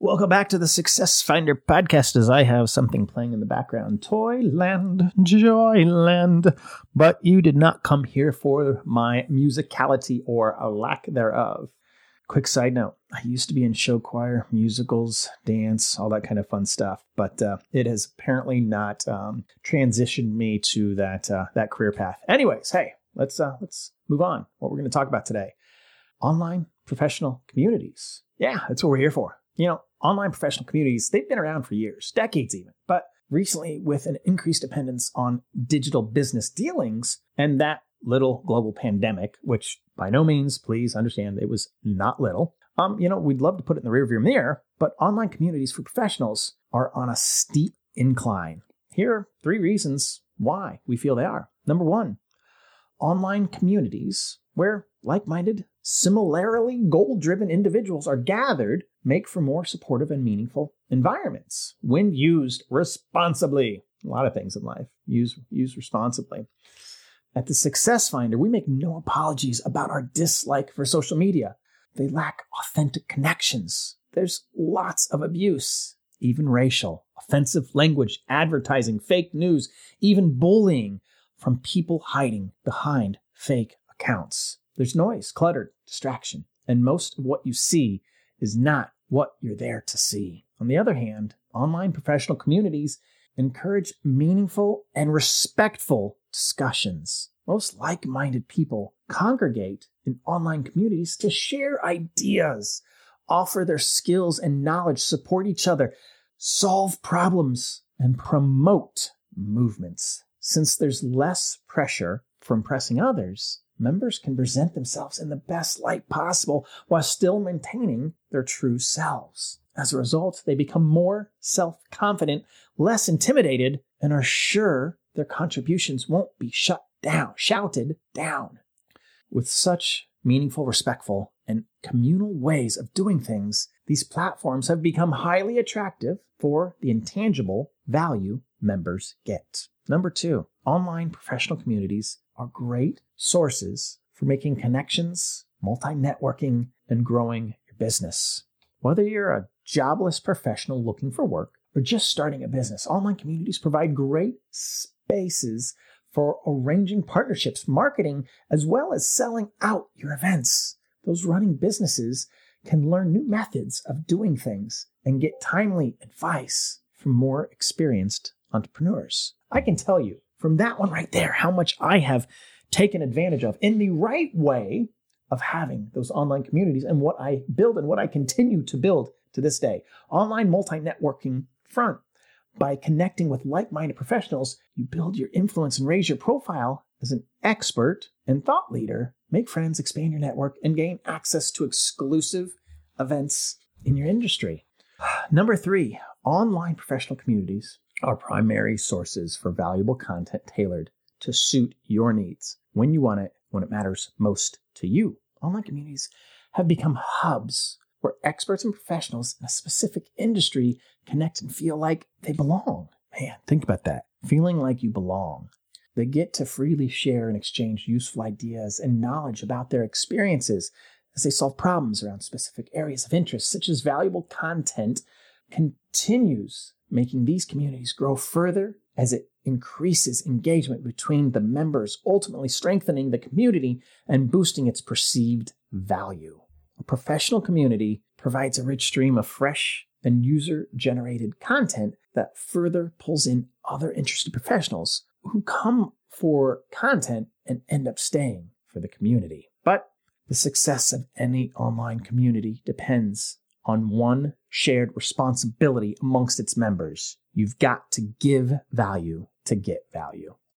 Welcome back to the Success Finder podcast as I have something playing in the background Toyland, Joyland. But you did not come here for my musicality or a lack thereof. Quick side note I used to be in show choir, musicals, dance, all that kind of fun stuff, but uh, it has apparently not um, transitioned me to that, uh, that career path. Anyways, hey, let's, uh, let's move on. What we're going to talk about today online professional communities. Yeah, that's what we're here for. You know, online professional communities, they've been around for years, decades even. But recently, with an increased dependence on digital business dealings and that little global pandemic, which by no means, please understand, it was not little. Um, you know, we'd love to put it in the rearview mirror, but online communities for professionals are on a steep incline. Here are three reasons why we feel they are. Number one, online communities where like minded, similarly goal driven individuals are gathered make for more supportive and meaningful environments when used responsibly. A lot of things in life use use responsibly. At the Success Finder, we make no apologies about our dislike for social media. They lack authentic connections. There's lots of abuse, even racial, offensive language, advertising, fake news, even bullying from people hiding behind fake accounts. There's noise, clutter, distraction, and most of what you see is not what you're there to see. On the other hand, online professional communities encourage meaningful and respectful discussions. Most like minded people congregate in online communities to share ideas, offer their skills and knowledge, support each other, solve problems, and promote movements. Since there's less pressure from pressing others, members can present themselves in the best light possible while still maintaining their true selves. As a result, they become more self confident, less intimidated, and are sure their contributions won't be shut down, shouted down. With such meaningful, respectful, and communal ways of doing things, these platforms have become highly attractive for the intangible value members get. Number two, online professional communities are great sources for making connections, multi networking, and growing your business. Whether you're a jobless professional looking for work or just starting a business, online communities provide great spaces for arranging partnerships, marketing, as well as selling out your events. Those running businesses can learn new methods of doing things and get timely advice from more experienced entrepreneurs. I can tell you from that one right there how much I have taken advantage of in the right way of having those online communities and what I build and what I continue to build to this day. Online multi networking front. By connecting with like minded professionals, you build your influence and raise your profile as an expert and thought leader. Make friends, expand your network, and gain access to exclusive events in your industry. Number three, online professional communities are primary sources for valuable content tailored to suit your needs when you want it, when it matters most to you. Online communities have become hubs where experts and professionals in a specific industry connect and feel like they belong. Man, think about that. Feeling like you belong. They get to freely share and exchange useful ideas and knowledge about their experiences as they solve problems around specific areas of interest, such as valuable content continues making these communities grow further as it increases engagement between the members, ultimately strengthening the community and boosting its perceived value. A professional community provides a rich stream of fresh and user generated content that further pulls in other interested professionals who come for content and end up staying for the community. But the success of any online community depends on one shared responsibility amongst its members. You've got to give value to get value.